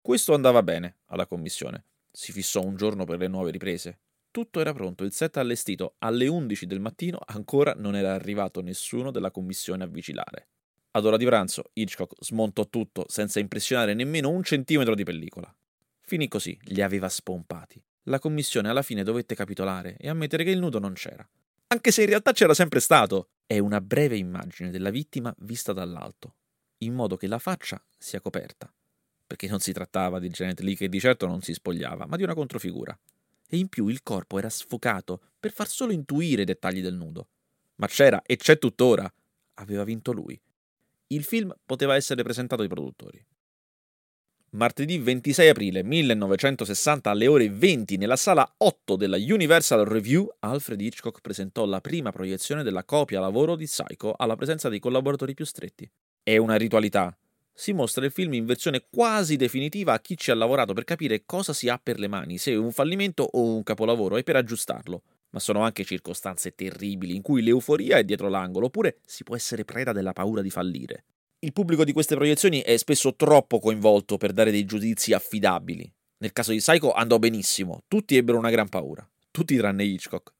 Questo andava bene alla commissione. Si fissò un giorno per le nuove riprese. Tutto era pronto, il set allestito. Alle 11 del mattino ancora non era arrivato nessuno della commissione a vigilare. Ad ora di pranzo Hitchcock smontò tutto senza impressionare nemmeno un centimetro di pellicola. Finì così, li aveva spompati la commissione alla fine dovette capitolare e ammettere che il nudo non c'era. Anche se in realtà c'era sempre stato. È una breve immagine della vittima vista dall'alto, in modo che la faccia sia coperta, perché non si trattava di Janet Lee che di certo non si spogliava, ma di una controfigura. E in più il corpo era sfocato per far solo intuire i dettagli del nudo. Ma c'era e c'è tuttora. Aveva vinto lui. Il film poteva essere presentato ai produttori. Martedì 26 aprile 1960 alle ore 20 nella sala 8 della Universal Review, Alfred Hitchcock presentò la prima proiezione della copia lavoro di Psycho alla presenza dei collaboratori più stretti. È una ritualità. Si mostra il film in versione quasi definitiva a chi ci ha lavorato per capire cosa si ha per le mani, se un fallimento o un capolavoro, e per aggiustarlo. Ma sono anche circostanze terribili in cui l'euforia è dietro l'angolo, oppure si può essere preda della paura di fallire. Il pubblico di queste proiezioni è spesso troppo coinvolto per dare dei giudizi affidabili. Nel caso di Psycho andò benissimo, tutti ebbero una gran paura. tutti tranne Hitchcock.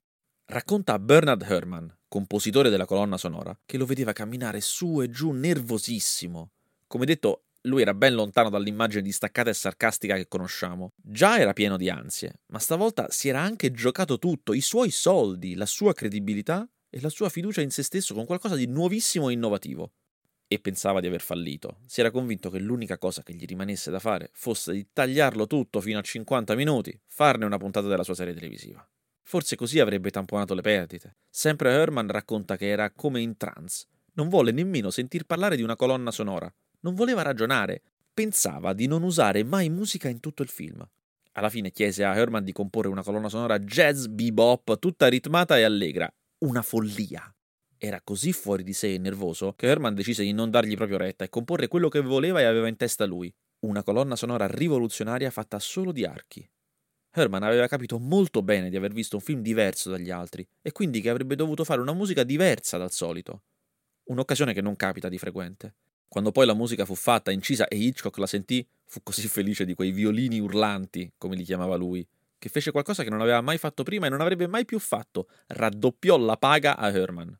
Racconta Bernard Herrmann, compositore della colonna sonora, che lo vedeva camminare su e giù nervosissimo. Come detto, lui era ben lontano dall'immagine distaccata e sarcastica che conosciamo. Già era pieno di ansie, ma stavolta si era anche giocato tutto, i suoi soldi, la sua credibilità e la sua fiducia in se stesso con qualcosa di nuovissimo e innovativo. E pensava di aver fallito. Si era convinto che l'unica cosa che gli rimanesse da fare fosse di tagliarlo tutto fino a 50 minuti, farne una puntata della sua serie televisiva. Forse così avrebbe tamponato le perdite. Sempre Herman racconta che era come in trance. Non volle nemmeno sentir parlare di una colonna sonora. Non voleva ragionare. Pensava di non usare mai musica in tutto il film. Alla fine chiese a Herman di comporre una colonna sonora jazz bebop tutta ritmata e allegra. Una follia. Era così fuori di sé e nervoso che Herman decise di non dargli proprio retta e comporre quello che voleva e aveva in testa lui. Una colonna sonora rivoluzionaria fatta solo di archi. Herman aveva capito molto bene di aver visto un film diverso dagli altri e quindi che avrebbe dovuto fare una musica diversa dal solito. Un'occasione che non capita di frequente. Quando poi la musica fu fatta, incisa e Hitchcock la sentì, fu così felice di quei violini urlanti, come li chiamava lui, che fece qualcosa che non aveva mai fatto prima e non avrebbe mai più fatto, raddoppiò la paga a Herman.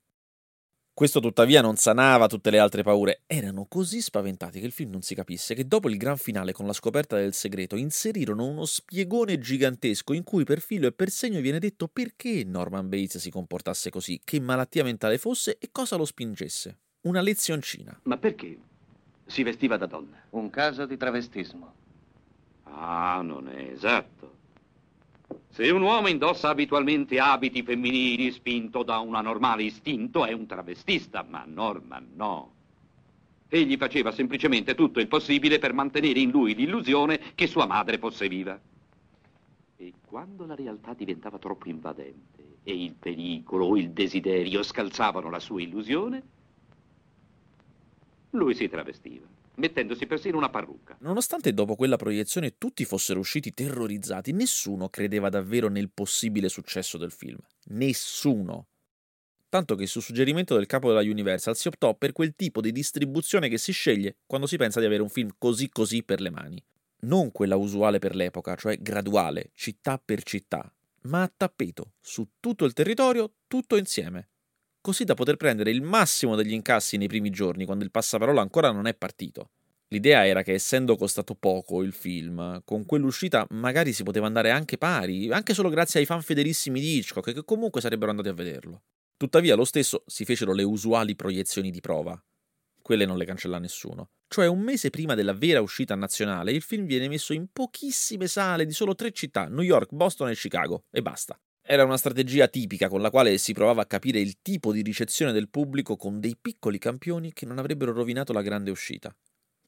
Questo tuttavia non sanava tutte le altre paure. Erano così spaventati che il film non si capisse che dopo il gran finale con la scoperta del segreto inserirono uno spiegone gigantesco in cui per filo e per segno viene detto perché Norman Bates si comportasse così, che malattia mentale fosse e cosa lo spingesse. Una lezioncina. Ma perché? Si vestiva da donna. Un caso di travestismo. Ah, non è esatto. Se un uomo indossa abitualmente abiti femminili spinto da un anormale istinto è un travestista, ma Norman no. Egli faceva semplicemente tutto il possibile per mantenere in lui l'illusione che sua madre fosse viva. E quando la realtà diventava troppo invadente e il pericolo o il desiderio scalzavano la sua illusione, lui si travestiva mettendosi persino una parrucca. Nonostante dopo quella proiezione tutti fossero usciti terrorizzati, nessuno credeva davvero nel possibile successo del film. Nessuno. Tanto che su suggerimento del capo della Universal si optò per quel tipo di distribuzione che si sceglie quando si pensa di avere un film così così per le mani. Non quella usuale per l'epoca, cioè graduale, città per città, ma a tappeto, su tutto il territorio, tutto insieme così da poter prendere il massimo degli incassi nei primi giorni, quando il passaparola ancora non è partito. L'idea era che essendo costato poco il film, con quell'uscita magari si poteva andare anche pari, anche solo grazie ai fan fedelissimi di Hitchcock che comunque sarebbero andati a vederlo. Tuttavia lo stesso si fecero le usuali proiezioni di prova. Quelle non le cancella nessuno. Cioè un mese prima della vera uscita nazionale il film viene messo in pochissime sale di solo tre città, New York, Boston e Chicago, e basta. Era una strategia tipica con la quale si provava a capire il tipo di ricezione del pubblico con dei piccoli campioni che non avrebbero rovinato la grande uscita,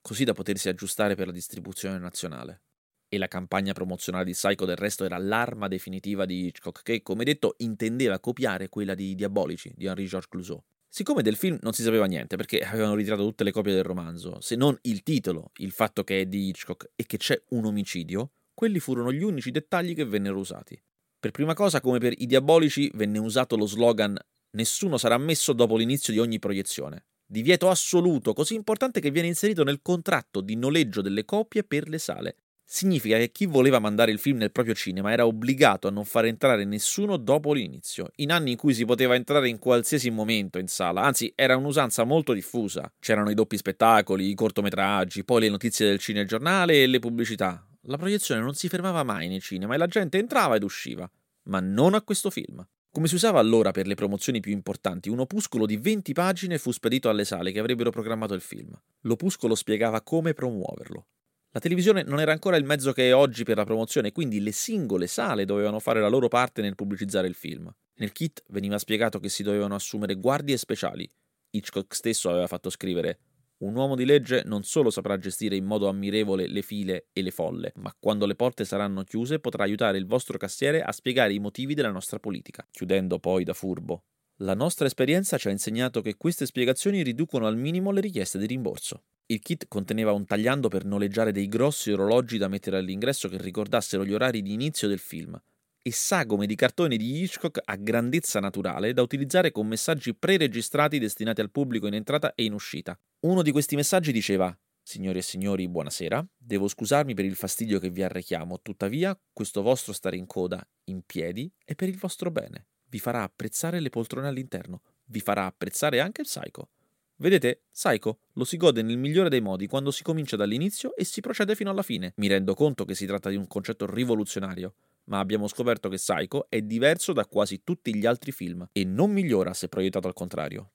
così da potersi aggiustare per la distribuzione nazionale. E la campagna promozionale di Psycho del resto era l'arma definitiva di Hitchcock, che, come detto, intendeva copiare quella di Diabolici di Henri-Georges Clouseau. Siccome del film non si sapeva niente, perché avevano ritirato tutte le copie del romanzo, se non il titolo, il fatto che è di Hitchcock e che c'è un omicidio, quelli furono gli unici dettagli che vennero usati. Per prima cosa, come per i diabolici, venne usato lo slogan Nessuno sarà messo dopo l'inizio di ogni proiezione. Divieto assoluto, così importante che viene inserito nel contratto di noleggio delle copie per le sale. Significa che chi voleva mandare il film nel proprio cinema era obbligato a non far entrare nessuno dopo l'inizio, in anni in cui si poteva entrare in qualsiasi momento in sala, anzi era un'usanza molto diffusa. C'erano i doppi spettacoli, i cortometraggi, poi le notizie del cinegiornale e le pubblicità. La proiezione non si fermava mai nei cinema e la gente entrava ed usciva, ma non a questo film. Come si usava allora per le promozioni più importanti, un opuscolo di 20 pagine fu spedito alle sale che avrebbero programmato il film. L'opuscolo spiegava come promuoverlo. La televisione non era ancora il mezzo che è oggi per la promozione, quindi le singole sale dovevano fare la loro parte nel pubblicizzare il film. Nel kit veniva spiegato che si dovevano assumere guardie speciali. Hitchcock stesso aveva fatto scrivere un uomo di legge non solo saprà gestire in modo ammirevole le file e le folle, ma quando le porte saranno chiuse potrà aiutare il vostro cassiere a spiegare i motivi della nostra politica, chiudendo poi da furbo. La nostra esperienza ci ha insegnato che queste spiegazioni riducono al minimo le richieste di rimborso. Il kit conteneva un tagliando per noleggiare dei grossi orologi da mettere all'ingresso che ricordassero gli orari di inizio del film, e sagome di cartone di Hitchcock a grandezza naturale da utilizzare con messaggi preregistrati destinati al pubblico in entrata e in uscita. Uno di questi messaggi diceva Signori e signori, buonasera. Devo scusarmi per il fastidio che vi arrechiamo, tuttavia questo vostro stare in coda, in piedi, è per il vostro bene. Vi farà apprezzare le poltrone all'interno, vi farà apprezzare anche il Psycho. Vedete, Psycho lo si gode nel migliore dei modi quando si comincia dall'inizio e si procede fino alla fine. Mi rendo conto che si tratta di un concetto rivoluzionario, ma abbiamo scoperto che Psycho è diverso da quasi tutti gli altri film e non migliora se proiettato al contrario.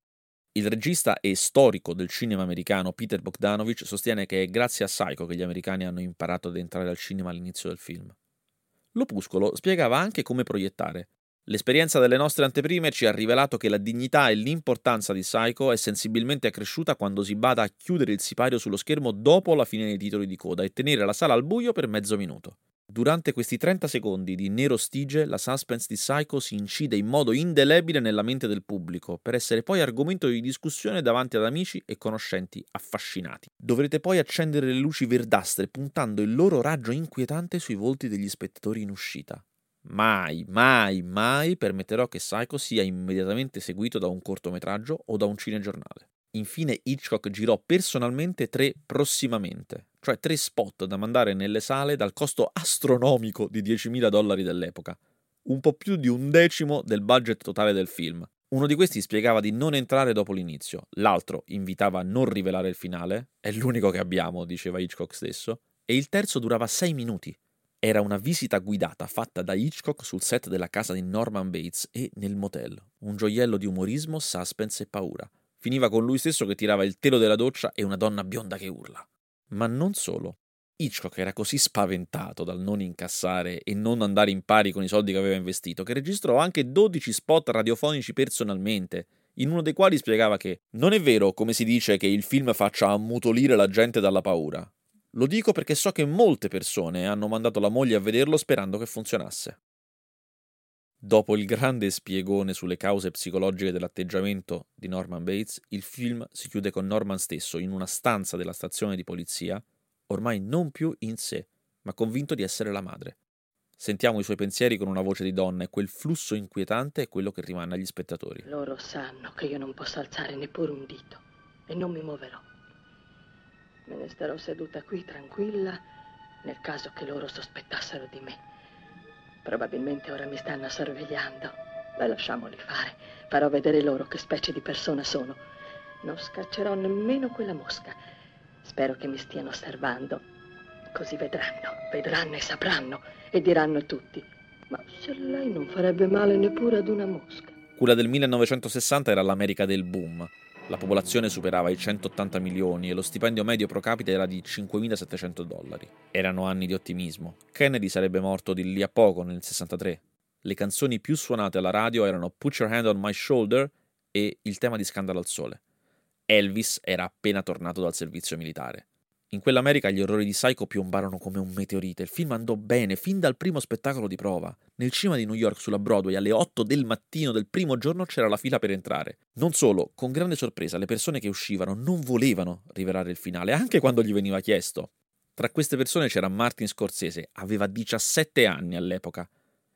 Il regista e storico del cinema americano Peter Bogdanovich sostiene che è grazie a Psycho che gli americani hanno imparato ad entrare al cinema all'inizio del film. L'opuscolo spiegava anche come proiettare. L'esperienza delle nostre anteprime ci ha rivelato che la dignità e l'importanza di Psycho è sensibilmente accresciuta quando si bada a chiudere il sipario sullo schermo dopo la fine dei titoli di coda e tenere la sala al buio per mezzo minuto. Durante questi 30 secondi di nero stige, la suspense di Psycho si incide in modo indelebile nella mente del pubblico, per essere poi argomento di discussione davanti ad amici e conoscenti affascinati. Dovrete poi accendere le luci verdastre puntando il loro raggio inquietante sui volti degli spettatori in uscita. Mai, mai, mai permetterò che Psycho sia immediatamente seguito da un cortometraggio o da un cinegiornale. Infine Hitchcock girò personalmente tre prossimamente, cioè tre spot da mandare nelle sale dal costo astronomico di 10.000 dollari dell'epoca, un po' più di un decimo del budget totale del film. Uno di questi spiegava di non entrare dopo l'inizio, l'altro invitava a non rivelare il finale, è l'unico che abbiamo, diceva Hitchcock stesso, e il terzo durava sei minuti. Era una visita guidata fatta da Hitchcock sul set della casa di Norman Bates e nel motel, un gioiello di umorismo, suspense e paura. Finiva con lui stesso che tirava il telo della doccia e una donna bionda che urla. Ma non solo. Hitchcock era così spaventato dal non incassare e non andare in pari con i soldi che aveva investito che registrò anche 12 spot radiofonici personalmente, in uno dei quali spiegava che non è vero, come si dice, che il film faccia ammutolire la gente dalla paura. Lo dico perché so che molte persone hanno mandato la moglie a vederlo sperando che funzionasse. Dopo il grande spiegone sulle cause psicologiche dell'atteggiamento di Norman Bates, il film si chiude con Norman stesso in una stanza della stazione di polizia, ormai non più in sé, ma convinto di essere la madre. Sentiamo i suoi pensieri con una voce di donna e quel flusso inquietante è quello che rimane agli spettatori. Loro sanno che io non posso alzare neppure un dito e non mi muoverò. Me ne starò seduta qui tranquilla nel caso che loro sospettassero di me. Probabilmente ora mi stanno sorvegliando. Ma lasciamoli fare. Farò vedere loro che specie di persona sono. Non scaccerò nemmeno quella mosca. Spero che mi stiano osservando. Così vedranno, vedranno e sapranno e diranno tutti. Ma se lei non farebbe male neppure ad una mosca. Quella del 1960 era l'America del boom. La popolazione superava i 180 milioni e lo stipendio medio pro capite era di 5.700 dollari. Erano anni di ottimismo. Kennedy sarebbe morto di lì a poco, nel 63. Le canzoni più suonate alla radio erano Put Your Hand on My Shoulder e il tema di Scandalo al Sole. Elvis era appena tornato dal servizio militare. In quell'America gli orrori di Psycho piombarono come un meteorite. Il film andò bene fin dal primo spettacolo di prova. Nel cinema di New York sulla Broadway alle 8 del mattino del primo giorno c'era la fila per entrare. Non solo, con grande sorpresa le persone che uscivano non volevano rivelare il finale, anche quando gli veniva chiesto. Tra queste persone c'era Martin Scorsese, aveva 17 anni all'epoca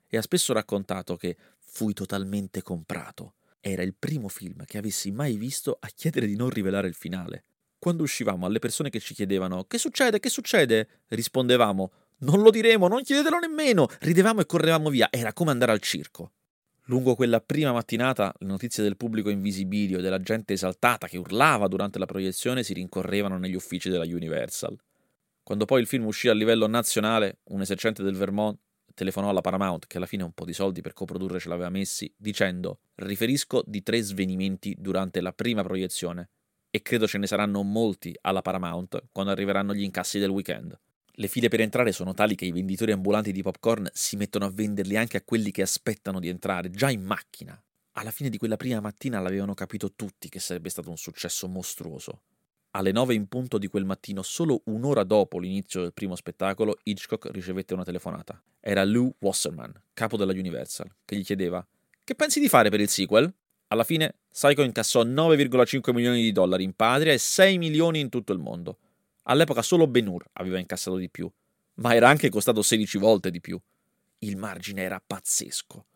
e ha spesso raccontato che fui totalmente comprato. Era il primo film che avessi mai visto a chiedere di non rivelare il finale. Quando uscivamo alle persone che ci chiedevano che succede, che succede, rispondevamo non lo diremo, non chiedetelo nemmeno, ridevamo e correvamo via, era come andare al circo. Lungo quella prima mattinata le notizie del pubblico in visibilio e della gente esaltata che urlava durante la proiezione si rincorrevano negli uffici della Universal. Quando poi il film uscì a livello nazionale, un esercente del Vermont telefonò alla Paramount, che alla fine un po' di soldi per coprodurre ce l'aveva messi, dicendo riferisco di tre svenimenti durante la prima proiezione e credo ce ne saranno molti alla Paramount quando arriveranno gli incassi del weekend. Le file per entrare sono tali che i venditori ambulanti di popcorn si mettono a venderli anche a quelli che aspettano di entrare, già in macchina. Alla fine di quella prima mattina l'avevano capito tutti che sarebbe stato un successo mostruoso. Alle nove in punto di quel mattino, solo un'ora dopo l'inizio del primo spettacolo, Hitchcock ricevette una telefonata. Era Lou Wasserman, capo della Universal, che gli chiedeva: Che pensi di fare per il sequel? Alla fine, Psycho incassò 9,5 milioni di dollari in patria e 6 milioni in tutto il mondo. All'epoca solo Ben Hur aveva incassato di più, ma era anche costato 16 volte di più. Il margine era pazzesco.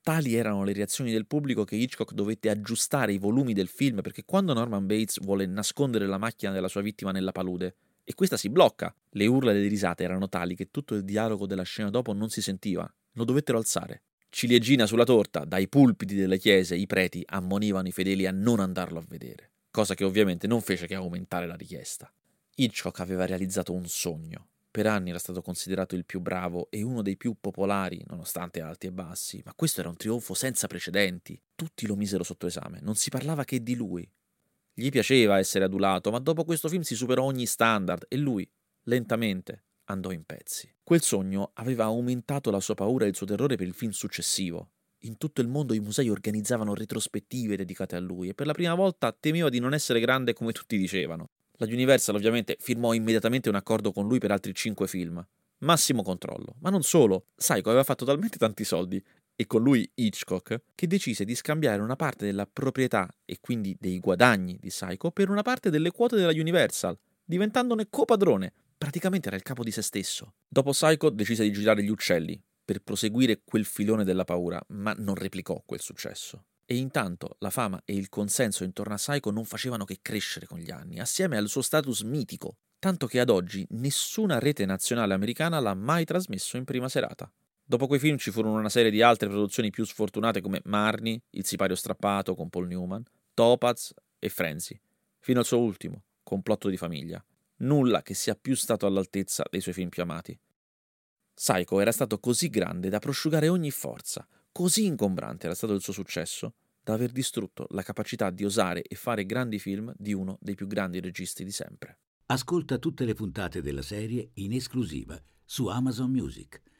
Tali erano le reazioni del pubblico che Hitchcock dovette aggiustare i volumi del film perché quando Norman Bates vuole nascondere la macchina della sua vittima nella palude, e questa si blocca. Le urla e le risate erano tali che tutto il dialogo della scena dopo non si sentiva. Lo dovettero alzare. Ciliegina sulla torta, dai pulpiti delle chiese i preti ammonivano i fedeli a non andarlo a vedere, cosa che ovviamente non fece che aumentare la richiesta. Hitchcock aveva realizzato un sogno. Per anni era stato considerato il più bravo e uno dei più popolari, nonostante alti e bassi, ma questo era un trionfo senza precedenti. Tutti lo misero sotto esame, non si parlava che di lui. Gli piaceva essere adulato, ma dopo questo film si superò ogni standard e lui, lentamente, andò in pezzi. Quel sogno aveva aumentato la sua paura e il suo terrore per il film successivo. In tutto il mondo i musei organizzavano retrospettive dedicate a lui e per la prima volta temeva di non essere grande come tutti dicevano. La Universal ovviamente firmò immediatamente un accordo con lui per altri cinque film. Massimo controllo. Ma non solo, Psycho aveva fatto talmente tanti soldi e con lui Hitchcock, che decise di scambiare una parte della proprietà e quindi dei guadagni di Psycho per una parte delle quote della Universal, diventandone copadrone. Praticamente era il capo di se stesso. Dopo Psycho decise di girare Gli Uccelli per proseguire quel filone della paura, ma non replicò quel successo. E intanto la fama e il consenso intorno a Psycho non facevano che crescere con gli anni, assieme al suo status mitico, tanto che ad oggi nessuna rete nazionale americana l'ha mai trasmesso in prima serata. Dopo quei film ci furono una serie di altre produzioni più sfortunate come Marnie, Il sipario strappato con Paul Newman, Topaz e Frenzy, fino al suo ultimo, Complotto di famiglia. Nulla che sia più stato all'altezza dei suoi film più amati. Psycho era stato così grande da prosciugare ogni forza, così ingombrante era stato il suo successo, da aver distrutto la capacità di osare e fare grandi film di uno dei più grandi registi di sempre. Ascolta tutte le puntate della serie in esclusiva su Amazon Music